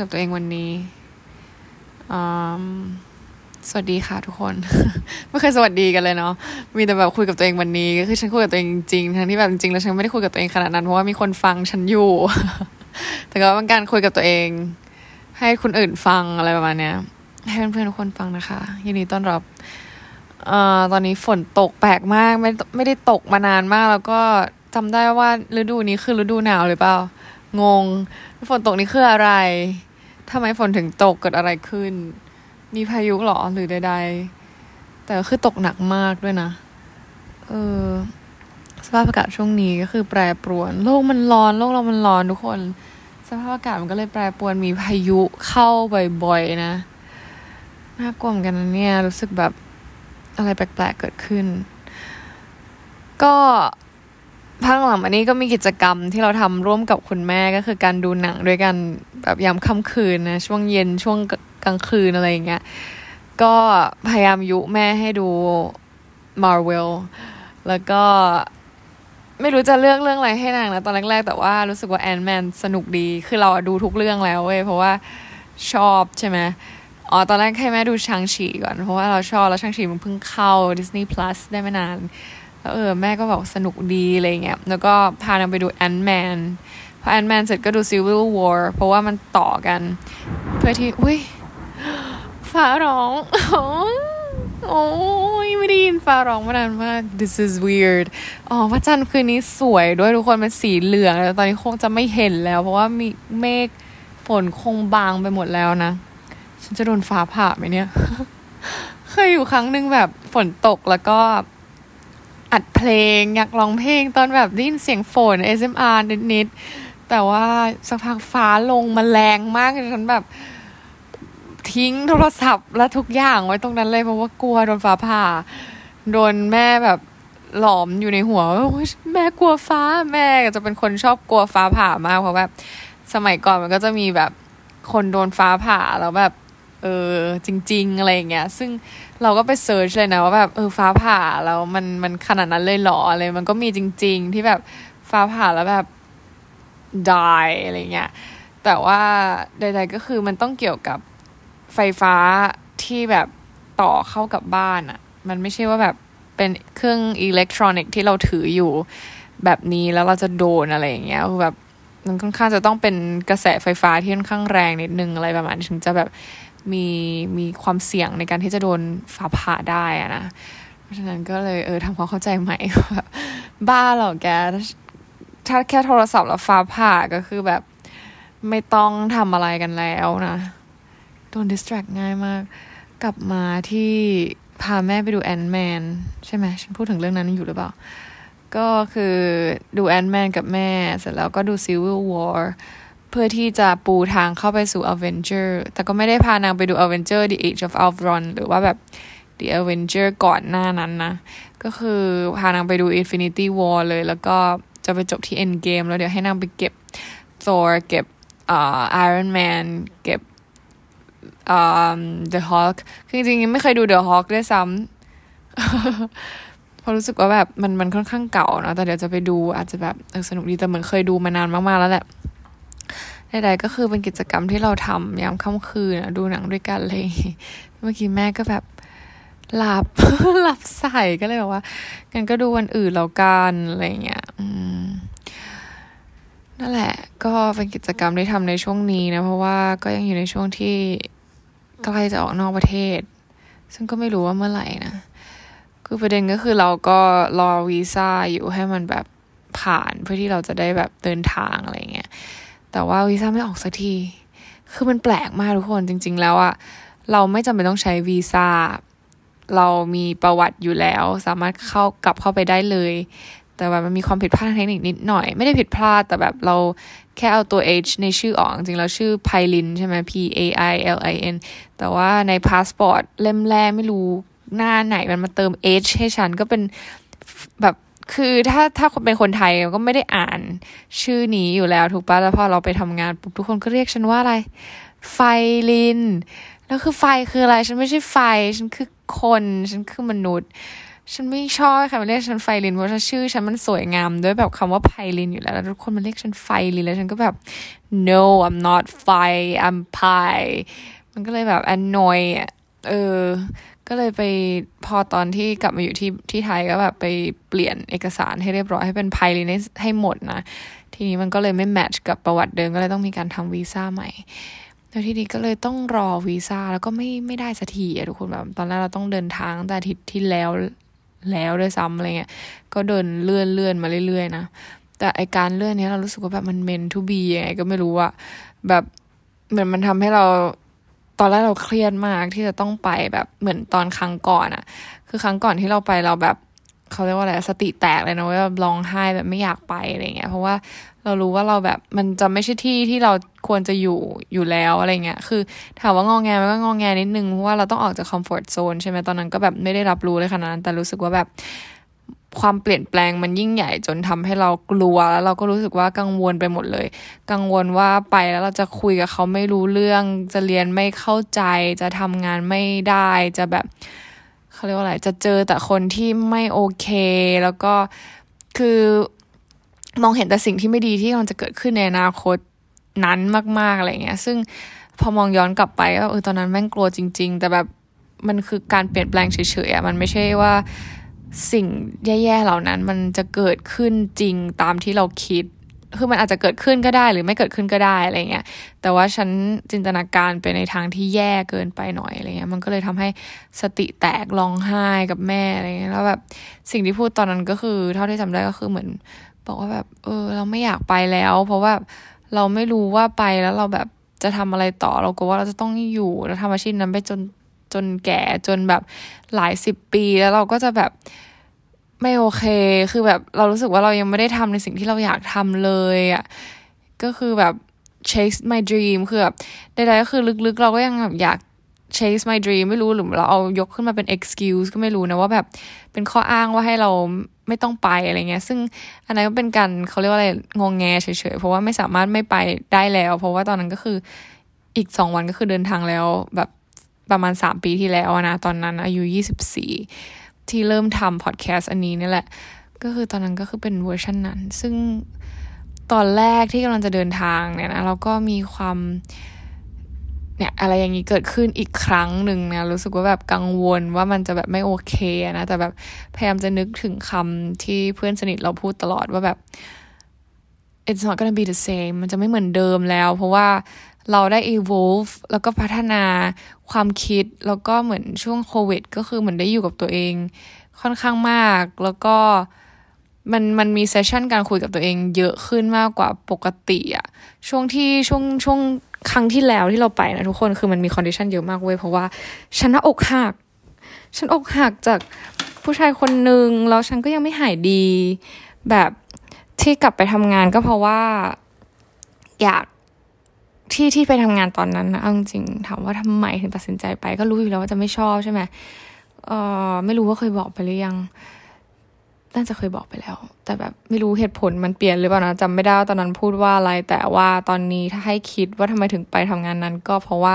กับตัวเองวันนี้สวัสดีค่ะทุกคน ไม่เคยสวัสดีกันเลยเนาะมีแต่แบบคุยกับตัวเองวันนี้ก็คือฉันคุยกับตัวเองจริงๆทั้งที่แบบจริงๆแล้วฉันไม่ได้คุยกับตัวเองขนาดนั้นเพราะว่ามีคนฟังฉันอยู่ แต่ก็เป็นการคุยกับตัวเอง ให้คนอื่นฟังอะไรประมาณเนี้ยให้เพื่อนๆทุกคนฟังนะคะยินดีต้อนรับอตอนนี้ฝนตกแปลกมากไม่ไม่ได้ตกมานานมาก แล้วก็จำได้ว่าฤดูนี้คือฤดูหนาวหรือเปล่างงฝนตกนี่คืออะไร ทำไมฝนถึงตกเกิดอะไรขึ้น มีพายุหรอหรือใด ๆ แต่คือตกหนักมากด้วยนะ เออสภาพอากาศช่วงนี้ก็คือแปรปรวน โลกมันร้อนโลกเรามันร้อนทุกคน สภาพอากาศมันก็เลยแปรปรวนมีพายุเข้าบ่อยๆนะน่ากลัวเหมือนกันนะเนี่ยรู้สึกแบบอะไรแปลกๆเกิดขึ้น ก็ พักหลังอันนี้ก็มีกิจกรรมที่เราทำร่วมกับคุณแม่ก็คือการดูหนังด้วยกันแบบยามค่ำคืนนะช่วงเย็นช่วงกลางคืนอะไรอย่างเงี้ยก็พยายามยุแม่ให้ดู Marvel แล้วก็ไม่รู้จะเลือกเรื่องอะไรให้นางนะตอนแรกๆ แต่ว่ารู้สึกว่าแอนแมนสนุกดี คือเราดูทุกเรื่องแล้วเว้ยเพราะว่าชอบใช่ไหมอ๋อตอนแรกให้แม่ดูชางชีก่อน เพราะว่าเราชอบแล้วชางชีมันเพิ่งเข้า Disney Plus ได้ไม่นาน แล้วเออแม่ก็บอกสนุกดีอะไรเงี้ยแล้วก็พานางไปดูแอนแมนพอแอนแมนเสร็จก็ดู Civil War เพราะว่ามันต่อกัน เพื่อที่อุ้ยฟ้าร้องโอ้ยไม่ได้ยินฟ้าร้องมานานมาก this is weird อ๋อพระจันทร์คืนนี้สวยด้วยทุกคนเป็นสีเหลืองแล้วตอนนี้คงจะไม่เห็นแล้ว เพราะว่ามีเมฆฝนคงบางไปหมดแล้วนะ ฉันจะโดนฟ้าผ่าไหมเนี่ย เคยอยู่ครั้งหนึ่งแบบฝนตกแล้วก็ อัดเพลง อยากร้องเพลงตอนแบบได้ยินเสียงฝน SMR นิดๆ แต่ว่าสักพักฟ้าลงมาแรงมากฉันแบบทิ้งโทรศัพท์และทุกอย่างไว้ตรงนั้นเลยเพราะว่ากลัวโดนฟ้าผ่า โดนแม่แบบหลอมอยู่ในหัวแม่กลัวฟ้าแม่จะเป็นคนชอบกลัวฟ้าผ่ามากเพราะแบบสมัยก่อนมันก็จะมีแบบคนโดนฟ้าผ่าแล้วแบบ เออจริง ๆ อะไรอย่างเงี้ย ซึ่ง เราก็ไป search เลยนะว่าแบบเออฟ้าผ่าแล้วมันมันขนาดนั้นเลยหรออะไรมันก็มีจริง ๆ ที่แบบฟ้าผ่าแล้วแบบ die อะไรเงี้ยแต่ว่าใด ๆก็คือมันต้องเกี่ยวกับไฟฟ้าที่แบบต่อเข้ากับบ้านอะ่ะ มันไม่ใช่ว่าแบบเป็นเครื่องอิเล็กทรอนิกส์ที่เราถืออยู่แบบนี้แล้วเราจะโดนอะไรอย่างเงี้ยคือแบบมันค่อนข้างจะต้องเป็นกระแสไฟฟ้าที่ค่อนข้างแรงนิดนึงอะไรประมาณถึงจะแบบ มีมีความเสี่ยงในการที่จะโดนฟ้าผ่าได้อะนะเพราะฉะนั้นก็เลยเออทำความเข้าใจใหม่แบบบ้าหรอแกถ้าแค่โทรศัพท์แล้วฟ้าผ่าก็คือแบบไม่ต้องทำอะไรกันแล้วนะโดนดิสแทรกง่ายมาก กลับมาที่พาแม่ไปดูแอนแมนใช่ไหมฉันพูดถึงเรื่องนั้นอยู่หรือเปล่า ก็คือดูแอนแมนกับแม่ เสร็จแล้วก็ดู Civil War เพื่อที่จะปูทางเข้าไปสู่ Avenger แต่ก็ไม่ได้พานางไปดู Avenger The Age of Ultron หรือว่าแบบ The Avenger ก่อนหน้านั้นนะ ก็คือพานางไปดู Infinity War เลย แล้วก็จะไปจบที่ Endgame แล้วเดี๋ยวให้นางไปเก็บ Thor เก็บอ่า Iron Man เก็บอ่า The Hulk คือจริงๆ ไม่เคยดู The Hulk ด้วยซ้ำพอรู้สึกว่าแบบมันมันค่อนข้างเก่าเนาะแต่เดี๋ยวจะไปดูอาจจะแบบสนุกดีแต่เหมือนเคยดูมานานมากๆแล้วแหละ ใดๆก็คือเป็นกิจกรรมที่เราทำยามค่ำคืนดูหนังด้วยกันเลย เมื่อกี้แม่ก็แบบหลับหลับใส่ก็เลยบอกว่ากันก็ดูวันอื่นแล้วกันอะไรเงี้ยนั่นแหละ ก็เป็นกิจกรรมที่ทำในช่วงนี้นะ เพราะว่าก็ยังอยู่ในช่วงที่ใกล้จะออกนอกประเทศ ซึ่งก็ไม่รู้ว่าเมื่อไหร่นะคือประเด็นก็คือเราก็รอวีซ่าอยู่ให้มันแบบผ่านเพื่อที่เราจะได้แบบเดินทางอะไรเงี้ย แต่ว่าวีซ่าไม่ออกสักที คือมันแปลกมากทุกคนจริง ๆ แล้วอะเราไม่จำเป็นต้องใช้วีซ่า เรามีประวัติอยู่แล้ว สามารถเข้ากลับเข้าไปได้เลย แต่ว่ามันมีความผิดพลาดทางเทคนิคนิดหน่อย ไม่ได้ผิดพลาด แต่แบบเราแค่เอาตัว H ในชื่อออก จริงแล้วชื่อไพลินใช่ไหม P A I L I N แต่ว่าในพาสปอร์ตเล่มแรกไม่รู้หน้าไหนมันมาเติม H ให้ฉันก็เป็นแบบ คือถ้าถ้าคนเป็นคนไทยก็ไม่ได้อ่านชื่อนี้อยู่แล้วถูกปะแล้วพอเราไปทำงานปุ๊บทุกคนก็เรียกฉันว่าอะไร ไฟลิน แล้วคือไฟคืออะไร ฉันไม่ใช่ไฟ ฉันคือคน ฉันคือมนุษย์ ฉันไม่ชอบใครมาเรียกฉันไฟลินเพราะชื่อฉันมันสวยงามด้วยแบบคำว่าไพลินอยู่แล้วแล้วทุกคนมาเรียกฉันไฟลินแล้วฉันก็แบบ no I'm not ไฟ I'm ไพมันก็เลยแบบ annoy เออ ก็เลยไปพอตอนที่กลับมาอยู่ที่ที่ไทยก็แบบไปเปลี่ยนเอกสารให้เรียบร้อยให้เป็นไพลินให้หมดนะ ทีนี้มันก็เลยไม่แมทช์กับประวัติเดิมก็เลยต้องมีการทำวีซ่าใหม่แล้วทีนี้ก็เลยต้องรอวีซ่าแล้วก็ไม่ไม่ได้สักทีอะทุกคนแบบตอนแรกเราต้องเดินทางแต่อาทิตย์ที่แล้วแล้วด้วยซ้ำอะไรเงี้ยก็เดินเลื่อนเลื่อนมาเรื่อยๆนะแต่ไอการเลื่อนนี้เรารู้สึกว่าแบบมันเมนทูบียังไงก็ไม่รู้อะแบบเหมือนมันทำให้เรา ตอนแรกเราเครียดมากที่จะต้องไปแบบเหมือนตอนครั้งก่อนอะคือครั้งก่อนที่เราไปเราแบบเขาเรียกว่าอะไรสติแตกเลยนะว่าร้องไห้แบบไม่อยากไปอะไรเงี้ย เพราะว่าเรารู้ว่าเราแบบมันจะไม่ใช่ที่ที่เราควรจะอยู่อยู่แล้วอะไรเงี้ย คือถามว่างองแงมันก็งองแงนิดนึงเพราะว่าเราต้องออกจากคอมฟอร์ทโซนใช่ไหมตอนนั้นก็แบบไม่ได้รับรู้เลยขนาดนั้นแต่รู้สึกว่าแบบ ความเปลี่ยนแปลงมันยิ่งใหญ่จนทำให้เรากลัวแล้วเราก็รู้สึกว่ากังวลไปหมดเลย กังวลว่าไปแล้วเราจะคุยกับเขาไม่รู้เรื่อง จะเรียนไม่เข้าใจ จะทำงานไม่ได้ จะแบบเขาเรียกว่าอะไร จะเจอแต่คนที่ไม่โอเค แล้วก็คือมองเห็นแต่สิ่งที่ไม่ดีที่มันจะเกิดขึ้นในอนาคตนั้นมาก ๆอะไรเงี้ย ซึ่งพอมองย้อนกลับไปก็เออตอนนั้นแม่งกลัวจริง ๆ แต่แบบมันคือการเปลี่ยนแปลงเฉยๆอะมันไม่ใช่ว่า สิ่งแย่ๆเหล่านั้นมันจะเกิดขึ้นจริงตามที่เราคิด คือมันอาจจะเกิดขึ้นก็ได้หรือไม่เกิดขึ้นก็ได้อะไรเงี้ย แต่ว่าฉันจินตนาการไปในทางที่แย่เกินไปหน่อยอะไรเงี้ย มันก็เลยทำให้สติแตกร้องไห้กับแม่อะไรเงี้ย แล้วแบบสิ่งที่พูดตอนนั้นก็คือ เท่าที่จำได้ก็คือเหมือน บอกว่าแบบ เออ เราไม่อยากไปแล้ว เพราะว่าเราไม่รู้ว่าไปแล้วเราแบบจะทำอะไรต่อ เราก็ว่าเราจะต้องอยู่แล้วทำอาชีพนั้นไปจน จนแก่จนแบบหลายสิบปีแล้วเราก็จะแบบไม่โอเค คือแบบเรารู้สึกว่าเรายังไม่ได้ทำในสิ่งที่เราอยากทำเลยอะ่ะ ก็คือแบบ chase my dream คือแบบใดๆก็คือลึกๆ เราก็ยังแบบอยาก chase my dream ไม่รู้หรือเราเอายกขึ้นมาเป็น excuse ก็ไม่รู้นะว่าแบบเป็นข้ออ้างว่าให้เราไม่ต้องไปอะไรเงี้ย ซึ่งอันนั้นก็เป็นการเขาเรียกว่าอะไรงงแงเฉยๆ เพราะว่าไม่สามารถไม่ไปได้แล้ว เพราะว่าตอนนั้นก็คืออีกสองวันก็คือเดินทางแล้วแบบ ประมาณสามปีที่แล้วนะ ตอนนั้นอายุยี่สิบสี่ที่เริ่มทำพอดแคสต์อันนี้นี่แหละ ก็คือตอนนั้นก็คือเป็นเวอร์ชันนั้น ซึ่งตอนแรกที่กำลังจะเดินทางเนี่ยนะเราก็มีความเนี่ยอะไรอย่างนี้เกิดขึ้นอีกครั้งหนึ่งนะรู้สึกว่าแบบกังวลว่ามันจะแบบไม่โอเคนะแต่แบบพยายามจะนึกถึงคำที่เพื่อนสนิทเราพูดตลอดว่าแบบ it's not gonna be the same มันจะไม่เหมือนเดิมแล้ว เพราะว่า เราได้ evolve แล้วก็พัฒนาความคิดแล้วก็เหมือนช่วงโควิด ก็คือเหมือนได้อยู่กับตัวเองค่อนข้างมาก แล้วก็มันมันมี session การคุยกับตัวเองเยอะขึ้นมากกว่าปกติอะช่วงที่ช่วงช่วงครั้งที่แล้วที่เราไปนะทุกคนคือมันมี condition เยอะมากเว้ยเพราะว่าฉันอกหัก ฉันอกหักจากผู้ชายคนหนึ่งแล้วฉันก็ยังไม่หายดี แบบที่กลับไปทำงานก็เพราะว่า อยาก ที่ที่ไปทำงานตอนนั้นนะเอาจริงถามว่าทำไมถึงตัดสินใจไป ก็รู้อยู่แล้วว่าจะไม่ชอบใช่ไหมเออไม่รู้ว่าเคยบอกไปหรือยังน่าจะเคยบอกไปแล้ว แต่แบบไม่รู้เหตุผลมันเปลี่ยนหรือเปล่านะจำไม่ได้ตอนนั้นพูดว่าอะไร แต่ว่าตอนนี้ถ้าให้คิดว่าทำไมถึงไปทำงานนั้น ก็เพราะว่า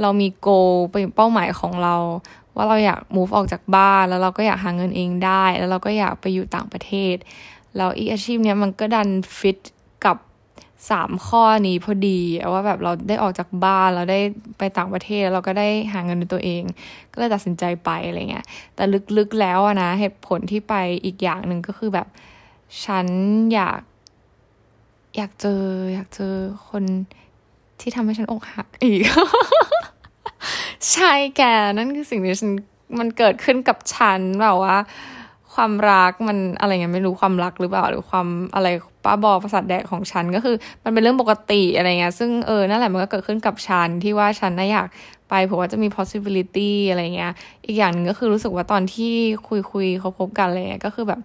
เรามีโกเป็นเป้าหมายของเรา ว่าเราอยาก move ออกจากบ้าน แล้วเราก็อยากหาเงินเองได้ แล้วเราก็อยากไปอยู่ต่างประเทศ แล้วอีอาชีพเนี้ยมันก็ดันฟิต สามข้อนี้พอดีว่าแบบเราได้ออกจากบ้านเราได้ไปต่างประเทศเราก็ได้หาเงินในตัวเอง ก็เลยตัดสินใจไปอะไรเงี้ยแต่ลึกๆแล้วนะเหตุผลที่ไปอีกอย่างหนึ่งก็คือแบบ ฉันอยาก อยากเจอ อยากเจอคนที่ทำให้ฉันอกหักอีก ใช่แกนั่นคือสิ่งที่ฉันมันเกิดขึ้นกับฉันแบบว่า ความรักมันอะไรเงี้ยไม่รู้ความรักหรือเปล่าหรือความอะไร ป้าบอประสาทแดกของฉันก็คือ มันเป็นเรื่องปกติอะไรเงี้ยซึ่งเออนั่นแหละมันก็เกิดขึ้นกับฉันที่ว่าฉันน่าอยากไปเพราะว่าจะมี possibility อะไรเงี้ย อีกอย่างนึงก็คือรู้สึกว่าตอนที่คุยคุยเขาพบกันเลยก็คือแบบ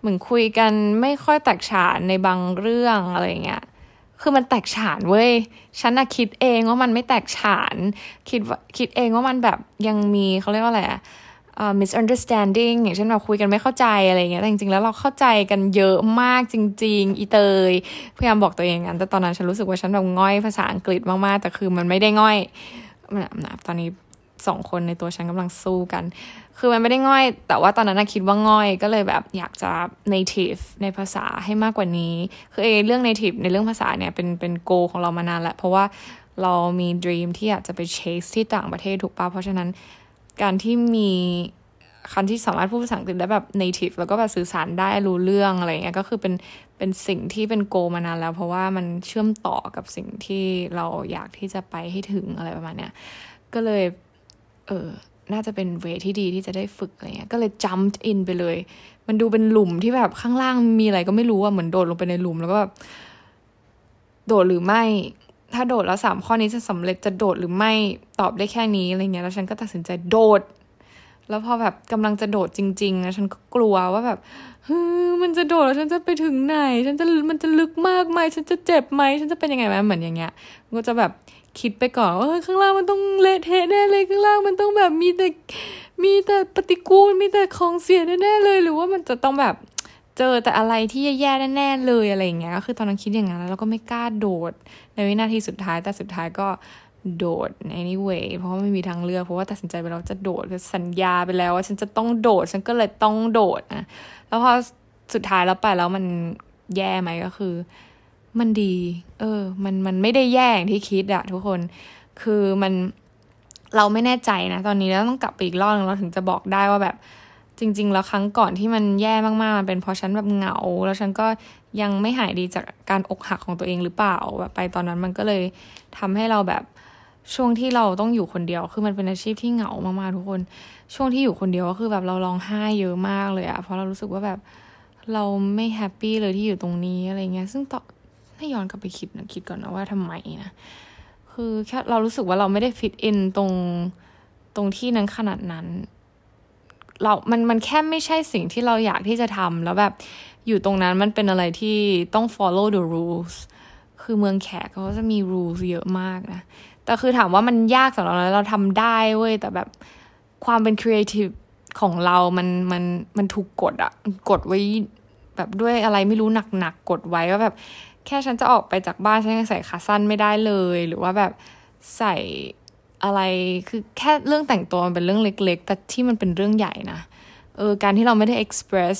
เหมือนคุยกันไม่ค่อยแตกฉานในบางเรื่องอะไรเงี้ยคือมันแตกฉานเว้ย ฉันน่ะคิดเองว่ามันไม่แตกฉาน คิดว่าคิดเองว่ามันแบบยังมีเขาเรียกว่าอะไรอะ misunderstanding อย่างเช่นแบบคุยกันไม่เข้าใจอะไรเงี้ยแต่จริงๆแล้วเราเข้าใจกันเยอะมากจริง ๆ อีเตยพยายามบอกตัวเองกันแต่ตอนนั้นฉันรู้สึกว่าฉันแบบง่อยภาษาอังกฤษมากๆ แต่คือมันไม่ได้ง่อยนตอนนี้สองคนในตัวฉันกำลังสู้กัน คือมันไม่ได้ง่อย แต่ว่าตอนนั้นคิดว่าง่อย ก็เลยแบบอยากจะ native ในภาษาให้มากกว่านี้ คือเอเรื่อง native ในเรื่องภาษาเนี่ยเป็นเป็นโกของเรามานานแหละเพราะว่าเรามี dream ที่อยากจะไป chase ที่ต่างประเทศถูกปะเพราะฉะนั้น การที่มีคนที่สามารถพูดภาษาอังกฤษได้แบบ native แล้วก็แบบสื่อสารได้รู้เรื่องอะไรเงี้ยก็คือเป็นเป็นสิ่งที่เป็นโกมานานแล้ว เพราะว่ามันเชื่อมต่อกับสิ่งที่เราอยากที่จะไปให้ถึงอะไรประมาณเนี้ยก็เลยเออน่าจะเป็นเวที่ดีที่จะได้ฝึกอะไรเงี้ยก็เลย jump in ไปเลย มันดูเป็นหลุมที่แบบข้างล่างมีอะไรก็ไม่รู้อะเหมือนโดดลงไปในหลุมแล้วก็แบบโดดหรือไม่ ถ้าโดดแล้วสามข้อนี้จะสำเร็จจะโดดหรือไม่ตอบได้แค่นี้อะไรเงี้ยแล้วฉันก็ตัดสินใจโดด แล้วพอแบบกำลังจะโดดจริงๆนะฉันก็กลัวว่าแบบเฮ้ยมันจะโดดแล้วฉันจะไปถึงไหน ฉันจะมันจะลึกมากไหมฉันจะเจ็บไหมฉันจะเป็นยังไงไหมเหมือนอย่างเงี้ยก็จะแบบคิดไปก่อนว่าข้างล่างมันต้องเละเทะแน่เลยข้างล่างมันต้องแบบมีแต่มีแต่ปฏิกูลมีแต่ของเสียแน่เลย หรือว่ามันจะต้องแบบ เจอแต่อะไรที่แย่ๆแน่ๆเลยอะไรอย่างเงี้ยคือตอนนั้นคิดอย่างนั้นแล้วก็ไม่กล้าโดด ในวินาทีสุดท้ายแต่สุดท้ายก็โดด anyway เพราะว่าไม่มีทางเลือก เพราะว่าตัดสินใจไปแล้วจะโดดคือสัญญาไปแล้วว่าฉันจะต้องโดด ฉันก็เลยต้องโดดนะแล้วพอสุดท้ายแล้วไปแล้วมันแย่ไหมก็คือ มันดี เออ มันมันไม่ได้แย่อย่างที่คิดอะทุกคนคือมันเราไม่แน่ใจนะ ตอนนี้แล้วต้องกลับไปอีกรอบนึงเราถึงจะบอกได้ว่าแบบ จริง ๆ แล้วครั้งก่อนที่มันแย่มากๆมันเป็นเพราะฉันแบบเหงา แล้วฉันก็ยังไม่หายดีจากการอกหักของตัวเองหรือเปล่าแบบไปตอนนั้นมันก็เลยทำให้เราแบบช่วงที่เราต้องอยู่คนเดียว คือมันเป็นอาชีพที่เหงามากๆทุกคน ช่วงที่อยู่คนเดียวก็คือแบบเราร้องไห้เยอะมากเลยอะเพราะเรารู้สึกว่าแบบเราไม่แฮปปี้เลยที่อยู่ตรงนี้อะไรเงี้ย ซึ่งต่อให้ย้อนกลับไปคิดนะคิดก่อนนะว่าทำไมนะคือแค่เรารู้สึกว่าเราไม่ได้ fit in ตรงตรงที่นั้นขนาดนั้น เรามันมันแค่ไม่ใช่สิ่งที่เราอยากที่จะทำแล้วแบบอยู่ตรงนั้นมันเป็นอะไรที่ต้อง follow the rules คือเมืองแขกเขาจะมี rules เยอะมากนะ แต่คือถามว่ามันยากสำหรับเราเราทำได้เว้ย แต่แบบความเป็นครีเอทีฟของเรา มัน มัน มันถูกกดอะกดไว้แบบด้วยอะไรไม่รู้หนักๆ กดไว้ว่าแบบ แค่ฉันจะออกไปจากบ้านฉันยังใส่ขาสั้นไม่ได้เลย หรือว่าแบบใส่ อะไรคือแค่เรื่องแต่งตัวมันเป็นเรื่องเล็ก ๆ แต่ที่มันเป็นเรื่องใหญ่นะเออการที่เราไม่ได้ express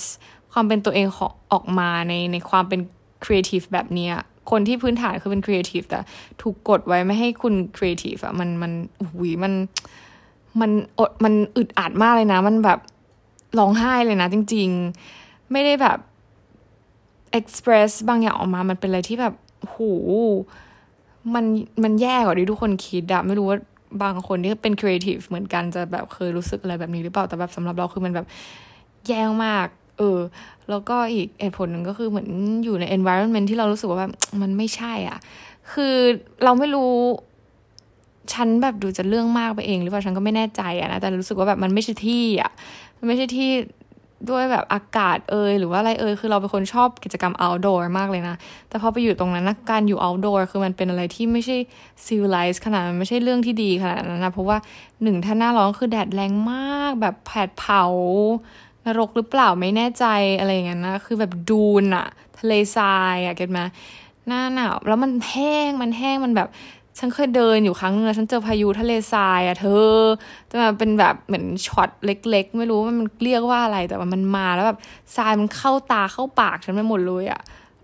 ความเป็นตัวเองออกมาในในความเป็นครีเอทีฟแบบนี้คนที่พื้นฐานคือเป็นครีเอทีฟแต่ถูกกดไว้ไม่ให้คุณครีเอทีฟอะมันมันหุยมันมันอดมันอึดอัดมากเลยนะ มันแบบร้องไห้เลยนะ จริง ๆ ไม่ได้แบบ express บางอย่างออกมา มันเป็นอะไรที่แบบโหมันมันแย่กว่าที่ทุกคนคิดอะไม่รู้ว่า บางคนที่เป็นครีเอทีฟเหมือนกันจะแบบเคยรู้สึกอะไรแบบนี้หรือเปล่าแต่แบบสำหรับเราคือมันแบบแย่มาก เออ แล้วก็อีกเหตุผลหนึ่งก็คือเหมือนอยู่ใน environment ที่เรารู้สึกว่าแบบมันไม่ใช่อะ คือเราไม่รู้ฉันแบบดูจะเรื่องมากไปเอง หรือเปล่าฉันก็ไม่แน่ใจอะนะแต่รู้สึกว่าแบบมันไม่ใช่ที่อะมันไม่ใช่ที่ ด้วยแบบอากาศเอยหรือว่าอะไรเอยคือเราเป็นคนชอบกิจกรรม outdoor มากเลยนะ แต่พอไปอยู่ตรงนั้นนะการอยู่ outdoor คือมันเป็นอะไรที่ไม่ใช่ civilized ขนาดมันไม่ใช่เรื่องที่ดีขนาดนั้นนะเพราะว่าหนึ่งถ้าหน้าร้อนคือแดดแรงมากแบบแผดเผานรกหรือเปล่าไม่แน่ใจอะไรอย่างเงี้ยนะคือแบบดูนอะทะเลทรายอะเก็ตไหมหน้าหนาวแล้วมันแห้งมันแห้งมันแบบ ฉันเคยเดินอยู่ครั้งนึงแล้วฉันเจอพายุทะเลทรายอะเธอแต่มันเป็นแบบเหมือนช็อตเล็ก ๆ ไม่รู้ว่ามันเรียกว่าอะไรแต่ว่ามันมาแล้วแบบทรายมันเข้าตาเข้าปากฉันไปหมดเลยอะ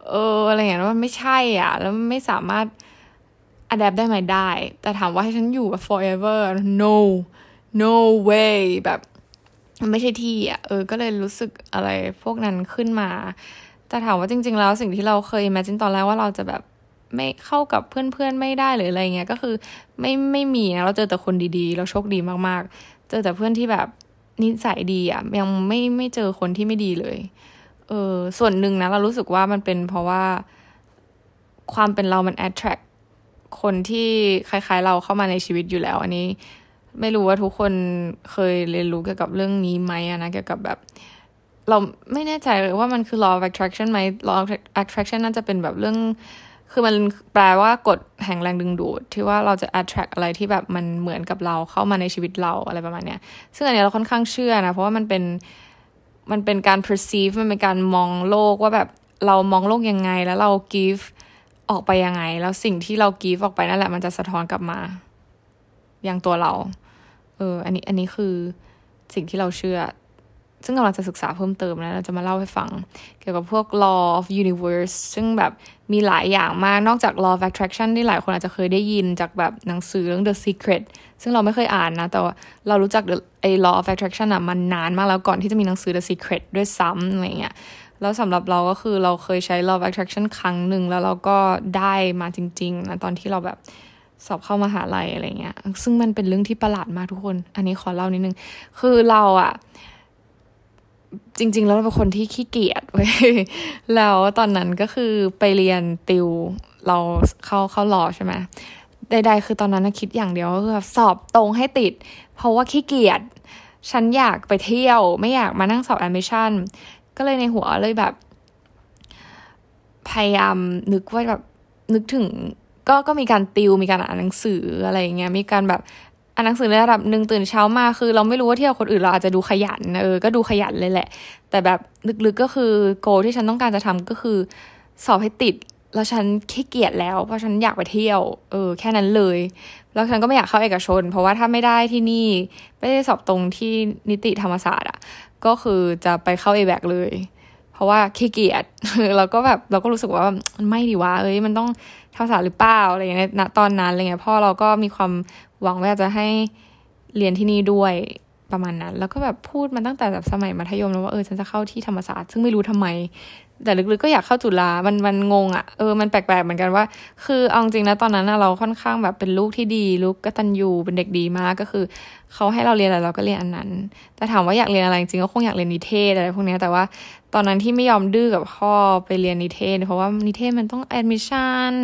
เอออะไรอย่างเงี้ยมันไม่ใช่อะ แล้วไม่สามารถอัดแอปได้ไหมได้ แต่ถามว่าให้ฉันอยู่แบบ forever no no way แบบมันไม่ใช่ที่อะเออ ก็เลยรู้สึกอะไรพวกนั้นขึ้นมา แต่ถามว่าจริง ๆ แล้วสิ่งที่เราเคยมาจินตอนแรกว่าเราจะแบบ ไม่เข้ากับเพื่อนๆไม่ได้หรืออะไรเงี้ยก็คือไม่ไม่มีนะเราเจอแต่คนดีๆ เราโชคดีมากๆ เจอแต่เพื่อนที่แบบนิสัยดีอะยังไม่ไม่เจอคนที่ไม่ดีเลยเออส่วนหนึ่งนะเรารู้สึกว่ามันเป็นเพราะว่าความเป็นเรามัน attract คนที่คล้าย ๆ เราเข้ามาในชีวิตอยู่แล้ว อันนี้ไม่รู้ว่าทุกคนเคยเรียนรู้เกี่ยวกับเรื่องนี้ไหมนะเกี่ยวกับแบบ เราไม่แน่ใจเลยว่ามันคือ law of attraction ไหม law of attraction น่าจะเป็นแบบเรื่อง คือมันแปลว่ากฎแห่งแรงดึงดูด ที่ว่าเราจะ attract อะไรที่แบบมันเหมือนกับเราเข้ามาในชีวิตเราอะไรประมาณเนี้ย ซึ่งอันนี้เราค่อนข้างเชื่อนะ เพราะว่ามันเป็นมันเป็นการ perceive มันเป็นการมองโลกว่าแบบเรามองโลกยังไง แล้วเรา give ออกไปยังไง แล้วสิ่งที่เรา give ออกไปนั่นแหละมันจะสะท้อนกลับมาอย่างตัวเรา เออ อันนี้อันนี้คือสิ่งที่เราเชื่อ ซึ่งกำลังจะศึกษาเพิ่มเติมนะเราจะมาเล่าให้ฟัง เกี่ยวกับพวก law of universe ซึ่งแบบมีหลายอย่างมากนอกจาก law of attraction ที่หลายคนอาจจะเคยได้ยินจากแบบหนังสือเรื่อง the secret ซึ่งเราไม่เคยอ่านนะ แต่ว่าเรารู้จักไอ้ law of attraction อะมันนานมากแล้วก่อนที่จะมีหนังสือ the secret ด้วยซ้ำอะไรเงี้ยแล้วสำหรับเราก็คือเราเคยใช้ law of attraction ครั้งหนึ่งแล้วเราก็ได้มาจริงๆนะตอนที่เราแบบสอบเข้ามาหาลัยอะไรเงี้ย ซึ่งมันเป็นเรื่องที่ประหลาดมากทุกคน อันนี้ขอเล่านิดนึง คือเราอะ จริง ๆ แล้วเราเป็นคนที่ขี้เกียจเว้ยแล้วตอนนั้นก็คือไปเรียนติวเราเข้าเข้ารอใช่ไหมใดๆคือตอนนั้นคิดอย่างเดียวก็คือสอบตรงให้ติด เพราะว่าขี้เกียจฉันอยากไปเที่ยว ไม่อยากมานั่งสอบแอดมิชชั่นก็เลยในหัวเลยแบบ พยายามนึกว่าแบบนึกถึง ก็ก็มีการติวมีการอ่านหนังสืออะไรเงี้ยมีการแบบ อ่านหนังสือในระดับหนึ่งตื่นเช้ามาคือ เราไม่รู้ว่าเที่ยวคนอื่นเราอาจจะดูขยันเออก็ดูขยันเลยแหละ แต่แบบลึกๆก็คือโกที่ฉันต้องการจะทำก็คือสอบให้ติดแล้วฉันขี้เกียจแล้วเพราะฉันอยากไปเที่ยวเออแค่นั้นเลย แล้วฉันก็ไม่อยากเข้าเอกชน เพราะว่าถ้าไม่ได้ที่นี่ไม่ได้สอบตรงที่นิติธรรมศาสตร์อะก็คือจะไปเข้าเอแบกเลย เพราะว่าขี้เกียจเราก็แบบเราก็รู้สึกว่ามันไม่ดีวะเอ้ยมันต้องภาษาหรือเปล่าอะไรเงี้ยณตอนนั้นอะไรเงี้ยพ่อเราก็มีความ หวังว่าจะให้เรียนที่นี่ด้วยประมาณนั้น แล้วก็แบบพูดมาตั้งแต่แบบสมัยมัธยมแล้วว่าเออฉันจะเข้าที่ธรรมศาสตร์ซึ่งไม่รู้ทำไม แต่ลึกๆก็อยากเข้าจุฬามันมันงงอะ่ะเออมันแปลกๆเหมือนกันว่า คือเอาจริงนะตอนนั้นเราค่อนข้างแบบเป็นลูกที่ดี ลูกกตัญญูเป็นเด็กดีมากก็คือเขาให้เราเรียนอะไรเราก็เรียนอันนั้น แต่ถามว่าอยากเรียนอะไรจริงก็คงอยากเรียนนิเทศอะไรพวกนี้แต่ว่าตอนนั้นที่ไม่ยอมดื้อกับพ่อไปเรียนนิเทศ เพราะว่านิเทศมันต้องแอดมิชชั่น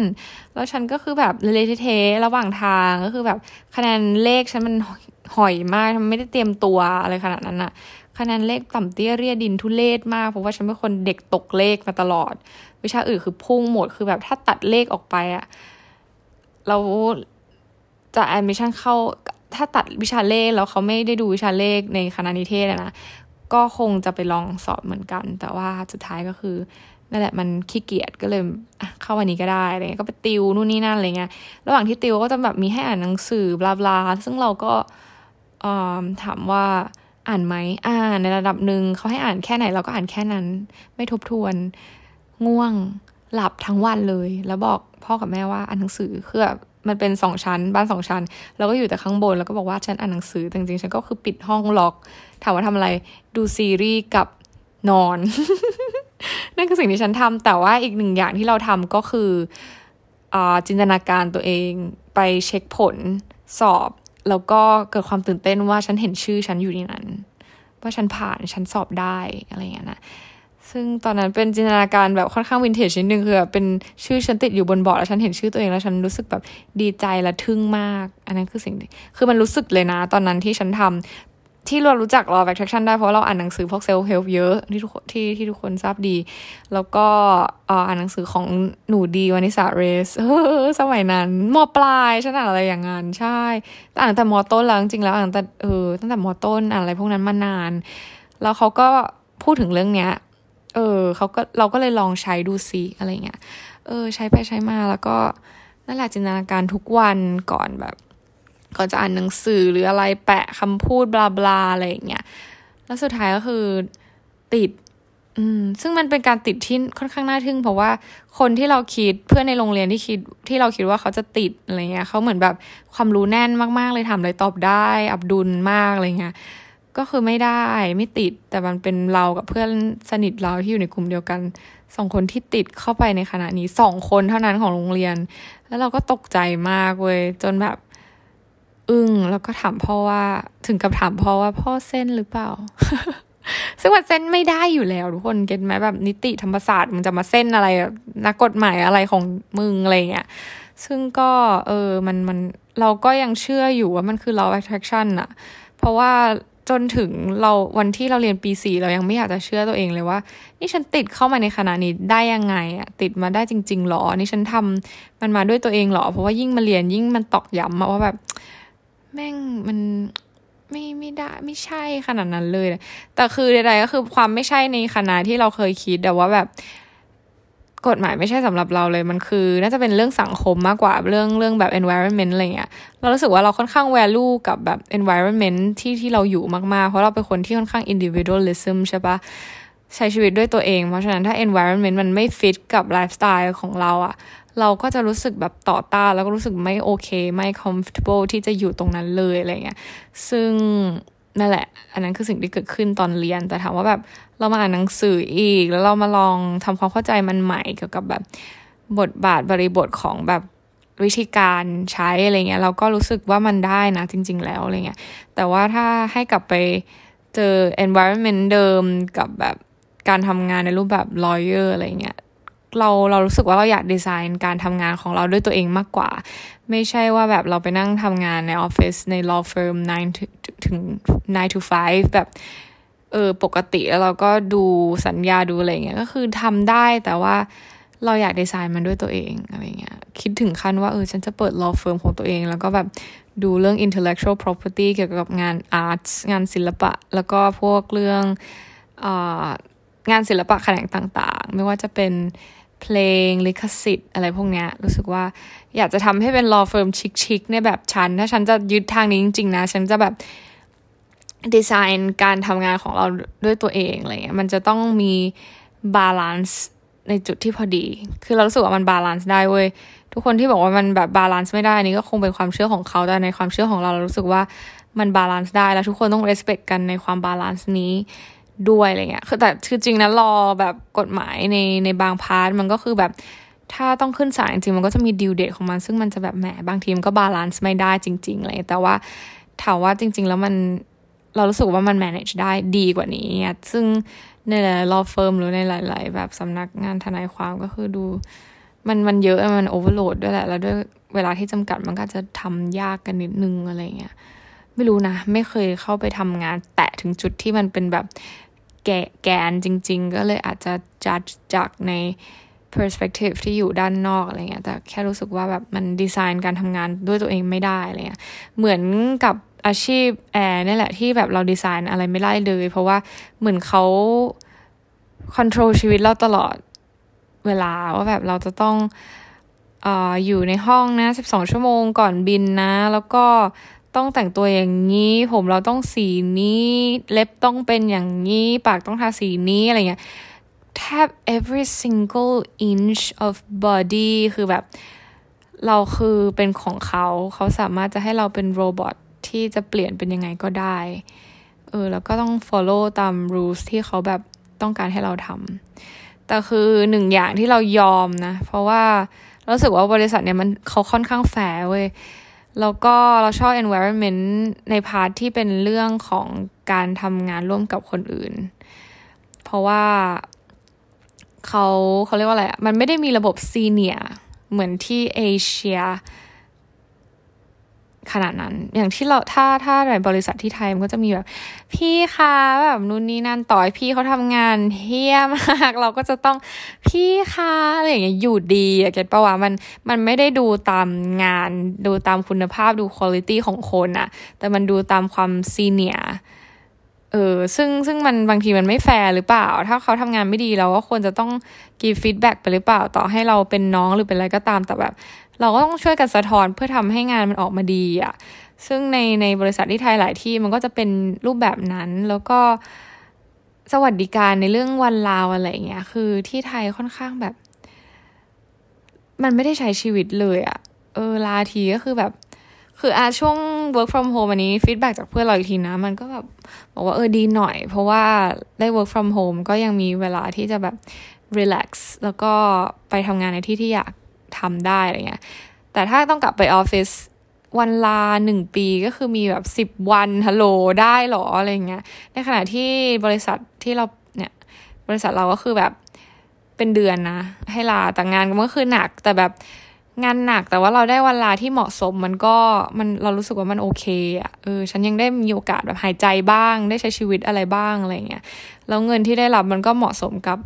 แล้วฉันก็คือแบบเละเทะระหว่างทางก็คือแบบคะแนนเลขฉันมันหอยมากมันไม่ได้เตรียมตัวอะไรขนาดนั้นอะ คะแนนเลขต่ำเตี้ยเรียดินทุเรศมาก เพราะว่าฉันเป็นคนเด็กตกเลขมาตลอด วิชาอื่นคือพุ่งหมดคือแบบถ้าตัดเลขออกไปอะเราจะแอดมิชชั่นเข้าถ้าตัดวิชาเลขแล้วเขาไม่ได้ดูวิชาเลขในคณะนิเทศนะก็คงจะไปลองสอบเหมือนกัน แต่ว่าสุดท้ายก็คือนั่นแหละมันขี้เกียจก็เลยเข้าวันนี้ก็ได้อะไรเงี้ยก็ไปติวนู่นนี่นั่นอะไรเงี้ยระหว่างที่ติวก็จะแบบมีให้อ่านหนังสือบลาบลาซึ่งเราก็ถามว่า อ่านไหมอ่านในระดับหนึ่งเขาให้อ่านแค่ไหนเราก็อ่านแค่นั้น ไม่ทบทวน ง่วงหลับทั้งวันเลย แล้วบอกพ่อกับแม่ว่าอ่านหนังสือคือมันเป็นสองชั้น บ้านสองชั้น เราก็อยู่แต่ข้างบน แล้วก็บอกว่าฉันอ่านหนังสือจริงๆฉันก็คือปิดห้องล็อก ถามว่าทำอะไรดูซีรีส์กับนอน นั่นคือสิ่งที่ฉันทำแต่ว่าอีกหนึ่งอย่างที่เราทำก็คืออจินตนาการตัวเองไปเช็คผลสอบ แล้วก็เกิดความตื่นเต้นว่าฉันเห็นชื่อฉันอยู่ในนั้น ว่าฉันผ่านฉันสอบได้อะไรอย่างเงี้ยนะซึ่งตอนนั้นเป็นจินตนาการแบบค่อนข้างวินเทจนิดนึงคือเป็นชื่อฉันติดอยู่บนบอร์ดแล้วฉันเห็นชื่อตัวเองแล้วฉันรู้สึกแบบดีใจและทึ่งมาก อันนั้นคือสิ่งคือมันรู้สึกเลยนะ ตอนนั้นที่ฉันทำ ที่เรารู้จัก law of attraction ได้เพราะเราอ่านหนังสือพวก self help เยอะที่ทุกที่ที่ทุกคนทราบดี แล้วก็อ่านหนังสือของหนูดีวานิสาเรสสมัยนั้นมปลายฉันอ่านอะไรอย่างงั้นใช่อ่านตั้งแต่มต้นแล้วจริงๆแล้วอ่านตั้งแต่เออตั้งแต่มต้นอ่านอะไรพวกนั้นมานาน แล้วเขาก็พูดถึงเรื่องเนี้ย เออเขาก็เราก็เลยลองใช้ดูซิอะไรเงี้ยเออ ใช้ไปใช้มาแล้วก็นั่นแหละจินตนาการทุกวันก่อนแบบ ก่อนจะอ่านหนังสือหรืออะไรแปะคำพูดบลาบลาอะไรอย่างเงี้ยแล้วสุดท้ายก็คือติด อืม ซึ่งมันเป็นการติดที่ค่อนข้างน่าทึ่ง เพราะว่าคนที่เราคิดเพื่อนในโรงเรียนที่คิดที่เราคิดว่าเขาจะติดอะไรเงี้ยเขาเหมือนแบบความรู้แน่นมาก ๆ เลยทำอะไรตอบได้ อับดุลมากอะไรเงี้ยก็คือไม่ได้ไม่ติดแต่มันเป็นเรากับเพื่อนสนิทเราที่อยู่ในกลุ่มเดียวกันสองคนที่ติดเข้าไปในขณะนี้สองคนเท่านั้นของโรงเรียน แล้วเราก็ตกใจมากเว้ยจนแบบ อึ้งแล้วก็ถามพ่อว่า ถึงกับถามพ่อว่าพ่อเส้นหรือเปล่า ซึ่งว่าเส้นไม่ได้อยู่แล้วทุกคนเก็ตไหมแบบนิติธรรมศาสตร์มันจะมาเส้นอะไรนักกฎหมายอะไรของมึงอะไรเงี้ยซึ่งก็เออมันมันเราก็ยังเชื่ออยู่ว่ามันคือ law attraction อะเพราะว่าจนถึงเราวันที่เราเรียนปีสี่เรายังไม่อยากจะเชื่อตัวเองเลยว่า นี่ฉันติดเข้ามาในคณะนี้ได้ยังไงอะติดมาได้จริงๆหรอ นี่ฉันทำมันมาด้วยตัวเองหรอ เพราะว่ายิ่งมาเรียนยิ่งมันตอกย้ำว่าแบบ แม่งมันไม่ไม่ได้ไม่ใช่ขนาดนั้นเลย แต่คือใดๆก็คือความไม่ใช่ในคณะที่เราเคยคิดแต่ว่าแบบ กฎหมายไม่ใช่สำหรับเราเลยมันคือ น่าจะเป็นเรื่องสังคมมากกว่าเรื่องเรื่องแบบ environment อะไรเงี้ยเรารู้สึกว่าเราค่อนข้าง value กับแบบ environment ที่ที่เราอยู่มากๆ เพราะเราเป็นคนที่ค่อนข้าง individualism ใช่ปะใช้ชีวิตด้วยตัวเอง เพราะฉะนั้นถ้า environment มันไม่ฟิตกับไลฟ์สไตล์ของเราอะ เราก็จะรู้สึกแบบต่อต้านแล้วก็รู้สึกไม่โอเค ไม่ comfortable ที่จะอยู่ตรงนั้นเลยอะไรเงี้ยซึ่งนั่นแหละ อันนั้นคือสิ่งที่เกิดขึ้นตอนเรียน แต่ถามว่าแบบเรามาอ่านหนังสืออีก แล้วเรามาลองทำความเข้าใจมันใหม่เกี่ยวกับแบบบทบาทบริบทของแบบวิธีการใช้อะไรเงี้ย เราก็รู้สึกว่ามันได้นะจริง ๆ แล้วอะไรเงี้ย แต่ว่าถ้าให้กลับไปเจอ environment เดิมกับแบบการทำงานในรูปแบบ lawyer อะไรเงี้ย เราเรารู้สึกว่าเราอยากดีไซน์การทำงานของเราด้วยตัวเองมากกว่า ไม่ใช่ว่าแบบเราไปนั่งทำงานในออฟฟิศใน law firm 9ถึง9 to 5 แบบเออปกติแล้วเราก็ดูสัญญาดูอะไรเงี้ยก็คือทำได้แต่ว่าเราอยากดีไซน์มันด้วยตัวเองอะไรเงี้ยคิดถึงขั้นว่าเออฉันจะเปิด law firm ของตัวเอง แล้วก็แบบดูเรื่อง intellectual property เกี่ยวกับงาน arts งานศิลปะ แล้วก็พวกเรื่องงานศิลปะแขนงต่างๆ ไม่ว่าจะเป็น เพลงลิขสิทธิ์อะไรพวกเนี้ยรู้สึกว่าอยากจะทำให้เป็น law firm ชิคๆในแบบฉัน ถ้าฉันจะยึดทางนี้จริงๆนะ ฉันจะแบบดีไซน์การทำงานของเราด้วยตัวเองอะไรเงี้ยมันจะต้องมี balance ในจุดที่พอดี คือเรารู้สึกว่ามัน balance ได้เว้ย ทุกคนที่บอกว่ามันแบบ balance ไม่ได้นี่ก็คงเป็นความเชื่อของเขา แต่ในความเชื่อของเราเรารู้สึกว่ามัน balance ได้ แล้วทุกคนต้อง respect กันในความ balance นี้ ด้วยอะไรเงี้ย คือแต่คือจริงนะ law แบบกฎหมายในในบาง part มันก็คือแบบ ถ้าต้องขึ้นศาลจริงมันก็จะมี due date ของมัน ซึ่งมันจะแบบแหมบางทีมันก็ balance ไม่ได้จริง ๆ เลย แต่ว่าถามว่าจริง ๆ แล้วมันเรารู้สึกว่ามัน manage ได้ดีกว่านี้ ซึ่งในหลาย law firm หรือในหลาย ๆ แบบสำนักงานทนายความก็คือดู มันมันเยอะมัน overload ด้วยแหละ แล้วด้วยเวลาที่จำกัดมันก็จะทำยากกันนิดนึงอะไรเงี้ย ไม่รู้นะ ไม่เคยเข้าไปทำงานแตะถึงจุดที่มันเป็นแบบแกแกนจริง ๆ ก็เลยอาจจะจัดจากใน perspective ที่อยู่ด้านนอกอะไรเงี้ยแต่แค่รู้สึกว่าแบบมันดีไซน์การทำงานด้วยตัวเองไม่ได้อะไรเงี้ยเหมือนกับอาชีพแอร์นี่แหละที่แบบเราดีไซน์อะไรไม่ได้เลย เพราะว่าเหมือนเขา control ชีวิตเราตลอดเวลาว่าแบบเราจะต้องอยู่ในห้องนะสิบสองชั่วโมงก่อนบินนะ แล้วก็ ต้องแต่งตัวอย่างนี้ ผมเราต้องสีนี้ เล็บต้องเป็นอย่างนี้ ปากต้องทาสีนี้อะไรเงี้ยแทบ every single inch of body คือแบบ เราคือเป็นของเขา เขาสามารถจะให้เราเป็น robot ที่จะเปลี่ยนเป็นยังไงก็ได้ เออ แล้วก็ต้อง follow ตาม rules ที่เขาแบบต้องการให้เราทำ แต่คือหนึ่งอย่างที่เรายอมนะ เพราะว่ารู้สึกว่าบริษัทเนี่ยมันเขาค่อนข้างแฝงเว้ย แล้วก็เราชอบ environment ใน part ที่เป็นเรื่องของการทำงานร่วมกับคนอื่น เพราะว่าเขาเขาเรียกว่าอะไรอะมันไม่ได้มีระบบซีเนียเหมือนที่เอเชีย ขนาดนั้น อย่างที่เราถ้าถ้าในบริษัทที่ไทยมันก็จะมีแบบ พี่คะแบบนู่นนี่นั่นต่อยพี่เขาทำงานเฮี้ยมาก เราก็จะต้องพี่คะอะไรอย่างเงี้ยอยู่ดีอะเก็ตปะวะมันมันไม่ได้ดูตามงาน ดูตามคุณภาพดูคุณภาพของคนอะแต่มันดูตามความซีเนีย เออซึ่งซึ่งมันบางทีมันไม่แฟร์หรือเปล่า ถ้าเขาทำงานไม่ดีเราก็ควรจะต้อง give feedback ไปหรือเปล่า ต่อให้เราเป็นน้องหรือเป็นอะไรก็ตามแต่แบบ เราก็ต้องช่วยกันสะท้อนเพื่อทำให้งานมันออกมาดีอะ่ะซึ่งในในบริษัทที่ไทยหลายที่มันก็จะเป็นรูปแบบนั้นแล้วก็สวัสดิการในเรื่องวันลาอะไรเงี้ย คือที่ไทยค่อนข้างแบบ มันไม่ได้ใช้ชีวิตเลยอะ่ะเออลาทีก็คือแบบ คืออาช่วง work from home อันนี้ฟีดแบ็จากเพื่อนเราอีกทีนะ มันก็แบบบอกว่าเออดีหน่อย เพราะว่าได้ work from home ก็ยังมีเวลาที่จะแบบ relax แล้วก็ไปทำงานในที่ที่อยากทำได้อะไรเงี้ย แต่ถ้าต้องกลับไปออฟฟิศวันลาหนึ่งปีก็คือมีแบบสิบวันฮัลโหลได้หรออะไรเงี้ย ในขณะที่บริษัทที่เราเนี่ยบริษัทเราก็คือแบบเป็นเดือนนะ ให้ลาแต่งานก็คือหนักแต่แบบ งานหนักแต่ว่าเราได้วันลาที่เหมาะสมมันก็มันเรารู้สึกว่ามันโอเคอะ่ะเออฉันยังได้มีโอกาสแบบหายใจบ้าง ได้ใช้ชีวิตอะไรบ้างอะไรเงี้ยแล้วเงินที่ได้รับมันก็เหมาะสมกับ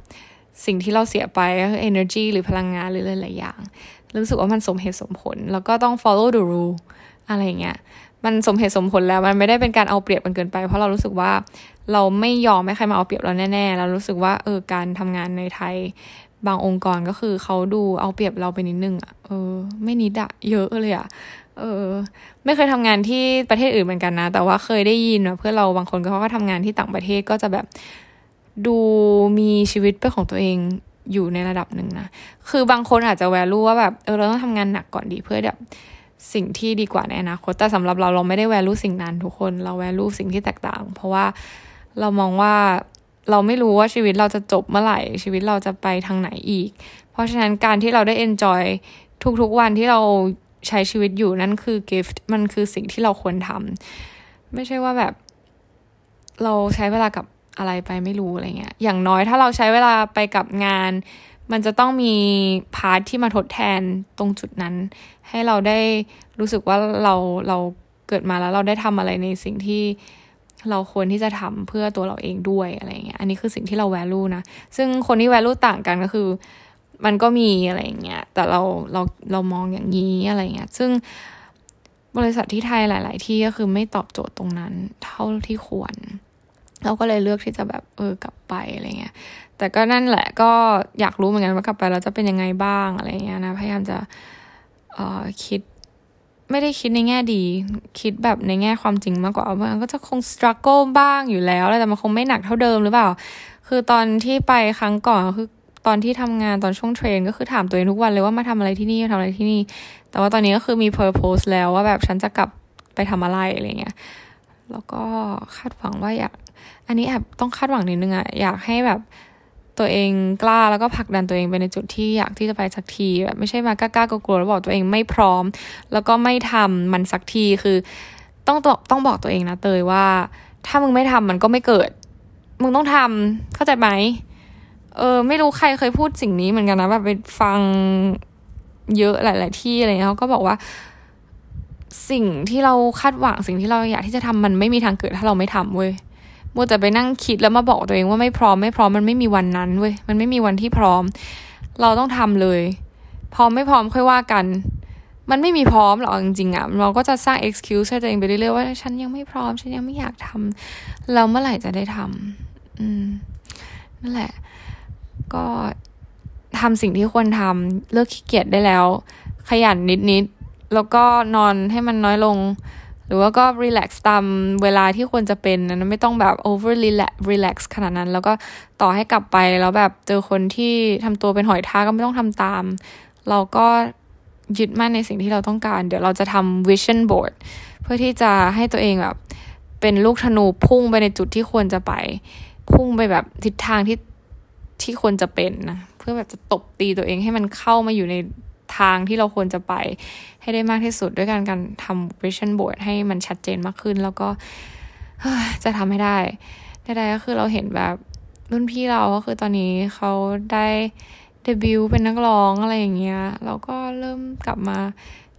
สิ่งที่เราเสียไปก็คือ energy หรือพลังงานหรือหลายๆอย่าง รู้สึกว่ามันสมเหตุสมผล แล้วก็ต้อง follow the rule อะไรเงี้ยมันสมเหตุสมผลแล้วมันไม่ได้เป็นการเอาเปรียบกันเกินไป เพราะเรารู้สึกว่าเราไม่ยอมให้ใครมาเอาเปรียบเราแน่ๆเรารู้สึกว่าเออการทำงานในไทย บางองค์กรก็คือเขาดูเอาเปรียบเราไปนิดนึงอะเออ ไม่นิดอะเยอะเลยอะเออ ไม่เคยทำงานที่ประเทศอื่นเหมือนกันนะ แต่ว่าเคยได้ยินว่าเพื่อนเราบางคนเขาก็ทำงานที่ต่างประเทศก็จะแบบดูมีชีวิตเป็นของตัวเองอยู่ในระดับหนึ่งนะ คือบางคนอาจจะแวลูว่าแบบเออเราต้องทำงานหนักก่อนดีเพื่อแบบสิ่งที่ดีกว่าในอนาคต แต่สำหรับเราเราไม่ได้แวลูสิ่งนั้นทุกคน เราแวลูสิ่งที่แตกต่าง เพราะว่าเรามองว่า เราไม่รู้ว่าชีวิตเราจะจบเมื่อไหร่ ชีวิตเราจะไปทางไหนอีก เพราะฉะนั้นการที่เราได้ enjoy ทุกๆวันที่เราใช้ชีวิตอยู่นั่นคือ gift มันคือสิ่งที่เราควรทำไม่ใช่ว่าแบบ เราใช้เวลากับอะไรไปไม่รู้อะไรเงี้ย อย่างน้อยถ้าเราใช้เวลาไปกับงาน มันจะต้องมี part ที่มาทดแทนตรงจุดนั้น ให้เราได้รู้สึกว่าเราเราเกิดมาแล้วเราได้ทำอะไรในสิ่งที่ เราควรที่จะทำเพื่อตัวเราเองด้วยอะไรเงี้ย อันนี้คือสิ่งที่เราแวลูนะ ซึ่งคนที่แวลูต่างกันก็คือ มันก็มีอะไรเงี้ย แต่เราเราเรามองอย่างนี้อะไรเงี้ย ซึ่งบริษัทที่ไทยหลาย ๆ ที่ก็คือไม่ตอบโจทย์ตรงนั้น เท่าที่ควร เราก็เลยเลือกที่จะแบบเออกลับไปอะไรเงี้ย แต่ก็นั่นแหละก็อยากรู้เหมือนกันว่ากลับไปเราจะเป็นยังไงบ้างอะไรเงี้ยนะ พยายามจะออคิด ไม่ได้คิดในแง่ดี คิดแบบในแง่ความจริงมากกว่ามันก็จะคงสครัลเกิลบ้างอยู่แล้วแต่มันคงไม่หนักเท่าเดิมหรือเปล่า คือตอนที่ไปครั้งก่อนคือตอนที่ทำงานตอนช่วงเทรน ก็คือถามตัวเองทุกวันเลยว่ามาทำอะไรที่นี่มาทำอะไรที่นี่ แต่ว่าตอนนี้ก็คือมี purpose แล้วว่าแบบฉันจะกลับไปทำอะไรอะไรเงี้ยแล้วก็คาดหวังว่าอยาก อันนี้แอบต้องคาดหวังนิดนึงอะอยากให้แบบ ตัวเองกล้าแล้วก็ผลักดันตัวเองไปในจุดที่อยากที่จะไปสักทีแบบไม่ใช่มากล้ากลัวแล้วบอกตัวเองไม่พร้อม แล้วก็ไม่ทำมันสักทีคือต้องต้องบอกตัวเองนะเตยว่า ถ้ามึงไม่ทำมันก็ไม่เกิด มึงต้องทำเข้าใจไหมเออไม่รู้ใครเคยพูดสิ่งนี้เหมือนกันนะแบบไปฟังเยอะหลาย ๆ ที่อะไรเงี้ยเขาก็บอกว่า สิ่งที่เราคาดหวังสิ่งที่เราอยากที่จะทำมันไม่มีทางเกิดถ้าเราไม่ทำเว้ย มัวแต่ไปนั่งคิดแล้วมาบอกตัวเองว่าไม่พร้อมไม่พร้อมมันไม่มีวันนั้นเว้ยมันไม่มีวันที่พร้อม เราต้องทำเลยพร้อมไม่พร้อมค่อยว่ากัน มันไม่มีพร้อมหรอกจริงๆอะ่ะเราก็จะสร้าง excuse ให้ตัวเองไปเรื่อยๆว่าฉันยังไม่พร้อมฉันยังไม่อยากทำเราเมื่อไหร่จะได้ทำอืมนั่นแหละ ก็ทำสิ่งที่ควรทำเลิกขี้เกียจได้แล้ว ขยันนิดๆแล้วก็นอนให้มันน้อยลง หรือว่าก็รีแลกซ์ตามเวลาที่ควรจะเป็นนะไม่ต้องแบบโอเวอร์รีแลกซ์ขนาดนั้น แล้วก็ต่อให้กลับไปแล้วแบบเจอคนที่ทำตัวเป็นหอยทากก็ไม่ต้องทำตาม เราก็ยึดมั่นในสิ่งที่เราต้องการ เดี๋ยวเราจะทำ vision board เพื่อที่จะให้ตัวเองแบบ เป็นลูกธนูพุ่งไปในจุดที่ควรจะไป พุ่งไปแบบทิศทางที่ที่ควรจะเป็นนะ เพื่อแบบจะตบตีตัวเองให้มันเข้ามาอยู่ในทางที่เราควรจะไป ให้ได้มากที่สุดด้วยการการทำ vision board ให้มันชัดเจนมากขึ้น แล้วก็จะทำให้ได้ได้ก็คือเราเห็นแบบรุ่นพี่เราก็คือตอนนี้เขาได้เดบิวต์เป็นนักร้องอะไรอย่างเงี้ยเราก็เริ่มกลับมา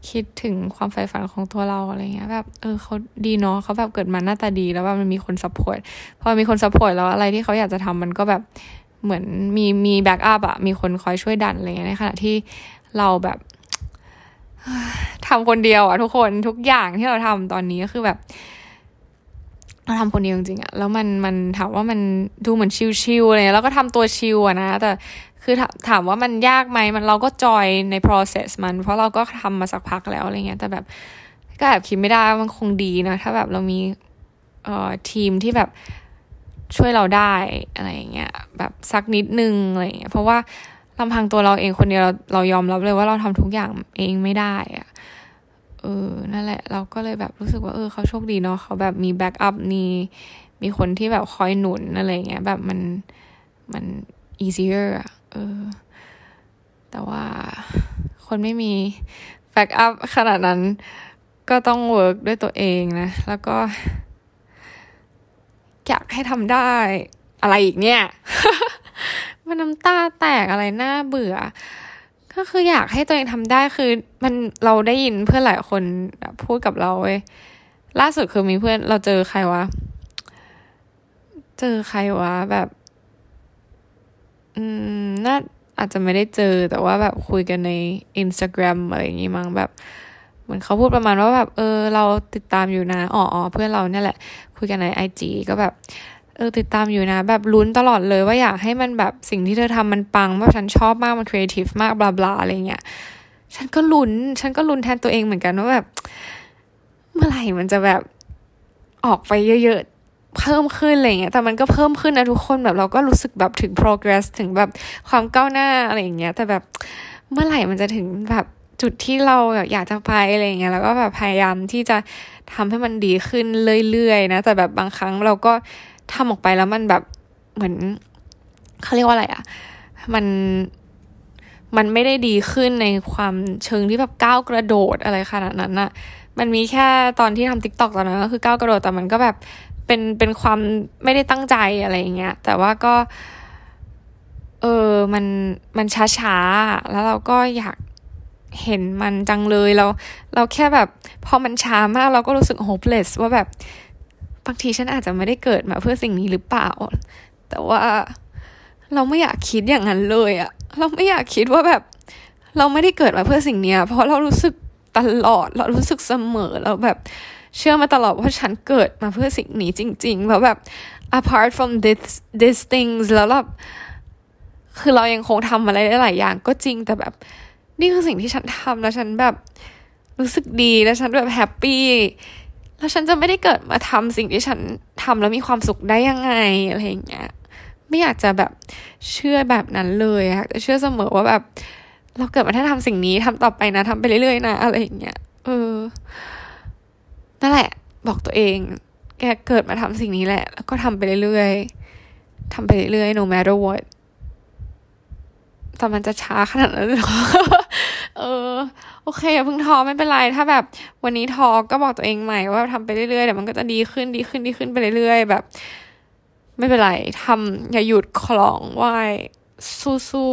คิดถึงความใฝ่ฝันของตัวเราอะไรเงี้ยแบบเออเขาดีเนาะเขาแบบเกิดมาหน้าตาดีแล้วแบบมันมีคน support พอมีคน support แล้วอะไรที่เขาอยากจะทำมันก็แบบเหมือนมีมีแบ็กอัพอะมีคนคอยช่วยดันอะไรเงี้ยในขณะที่เราแบบ ทำคนเดียวอะทุกคนทุกอย่างที่เราทำตอนนี้ก็คือแบบเราทำคนเดียวจริงๆอะแล้วมันมันถามว่ามันดูเหมือนชิวๆอะไรแล้วก็ทำตัวชิวอะนะ แต่คือถามว่ามันยากไหมมันเราก็จอยใน process มัน เพราะเราก็ทำมาสักพักแล้วอะไรเงี้ยแต่แบบก็แอบคิดไม่ได้มันคงดีนะ ถ้าแบบเรามีเอ่อทีมที่แบบช่วยเราได้อะไรเงี้ยแบบสักนิดนึงอะไรเงี้ยเพราะว่า ลำพังตัวเราเองคนเดียวเราเรายอมรับเลยว่าเราทำทุกอย่างเองไม่ได้อะเออ นั่นแหละ เราก็เลยแบบรู้สึกว่าเออเขาโชคดีเนาะเขาแบบมี backup มีมีคนที่แบบคอยหนุนอะไรเงี้ย แบบมันมัน easier อะเออ แต่ว่าคนไม่มี backup ขนาดนั้นก็ต้องเวิร์กด้วยตัวเองนะ แล้วก็ อยากให้ทำได้อะไรอีกเนี่ย มันน้ำตาแตกอะไรน่าเบื่อ ก็คืออยากให้ตัวเองทำได้คือมันเราได้ยินเพื่อนหลายคนพูดกับเราเว้ยล่าสุดคือมีเพื่อนเราเจอใครวะ เจอใครวะแบบ อืมน่าอาจจะไม่ได้เจอแต่ว่าแบบคุยกันใน Instagram อะไรอย่างงี้มั้งแบบเหมือนเขาพูดประมาณว่าแบบ เออ เราติดตามอยู่นะอ๋อเพื่อนเราเนี่ยแหละ คุยกันในไอจีก็แบบ เออติดตามอยู่นะ แบบลุ้นตลอดเลยว่าอยากให้มันแบบสิ่งที่เธอทำมันปังว่าฉันชอบมากมันครีเอทีฟมากบลาบลาอะไรเงี้ยฉันก็ลุ้น ฉันก็ลุ้นแทนตัวเองเหมือนกันว่าแบบ เมื่อไหร่มันจะแบบออกไปเยอะๆ เพิ่มขึ้นอะไรเงี้ย แต่มันก็เพิ่มขึ้นนะทุกคนแบบเราก็รู้สึกแบบถึง progress ถึงแบบความก้าวหน้าอะไรอย่างเงี้ย แต่แบบเมื่อไหร่มันจะถึงแบบจุดที่เราแบบอยากจะไปอะไรเงี้ย แล้วก็แบบพยายามที่จะทำให้มันดีขึ้นเรื่อยๆนะ แต่แบบบางครั้งเราก็ ทำออกไปแล้วมันแบบเหมือนเขาเรียกว่าอะไรอะ่ะ มันมันไม่ได้ดีขึ้นในความเชิงที่แบบก้าวกระโดดอะไรขนาดนั้นอะมันมีแค่ตอนที่ทำ TikTok ตอนนั้นก็คือก้าวกระโดดแต่มันก็แบบเป็นเป็นความไม่ได้ตั้งใจอะไรอย่างเงี้ย แต่ว่าก็ เออมันมันช้าๆแล้วเราก็อยากเห็นมันจังเลยเรา เราแค่แบบพอมันช้ามากเราก็รู้สึก hopeless ว่าแบบ บางทีฉันอาจจะไม่ได้เกิดมาเพื่อสิ่งนี้หรือเปล่า แต่ว่าเราไม่อยากคิดอย่างนั้นเลยอะเราไม่อยากคิดว่าแบบ เราไม่ได้เกิดมาเพื่อสิ่งนี้เพราะเรารู้สึกตลอด เรารู้สึกเสมอเราแบบเชื่อมาตลอดว่าฉันเกิดมาเพื่อสิ่งนี้จริงๆแล้วแบบ apart from this these things แล้วแบบคือเรายังคงทำอะไรได้หลายอย่างก็จริงแต่แบบ นี่คือสิ่งที่ฉันทำแล้วฉันแบบรู้สึกดีแล้วฉันแบบ happy แล้วฉันจะไม่ได้เกิดมาทำสิ่งที่ฉันทำแล้วมีความสุขได้ยังไงอะไรอย่างเงี้ย ไม่อยากจะแบบเชื่อแบบนั้นเลยอะเชื่อเสมอว่าแบบ เราเกิดมาถ้าทำสิ่งนี้ทำต่อไปนะทำไปเรื่อยๆนะอะไรอย่างเงี้ย เออ นั่นแหละ บอกตัวเอง แกเกิดมาทำสิ่งนี้แหละ แล้วก็ทำไปเรื่อยๆทำไปเรื่อยๆ no matter what แต่มันจะช้าขนาดนั้นหรอ เออ โอเคอย่าเพิ่งท้อไม่เป็นไรถ้าแบบวันนี้ท้อก็บอกตัวเองใหม่ว่าทำไปเรื่อยๆเดี๋ยวมันก็จะดีขึ้นดีขึ้นดีขึ้นไปเรื่อยๆแบบ ไม่เป็นไรทำอย่าหยุดคลองไหวสู้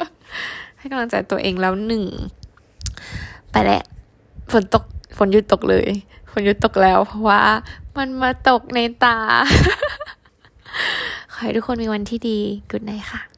ๆให้กำลังใจตัวเองแล้วหนึ่งไปแหละฝนตกฝนหยุดตกเลยฝนหยุดตกแล้ว เพราะว่ามันมาตกในตา ขอให้ทุกคนมีวันที่ดี กุดไนค่ะ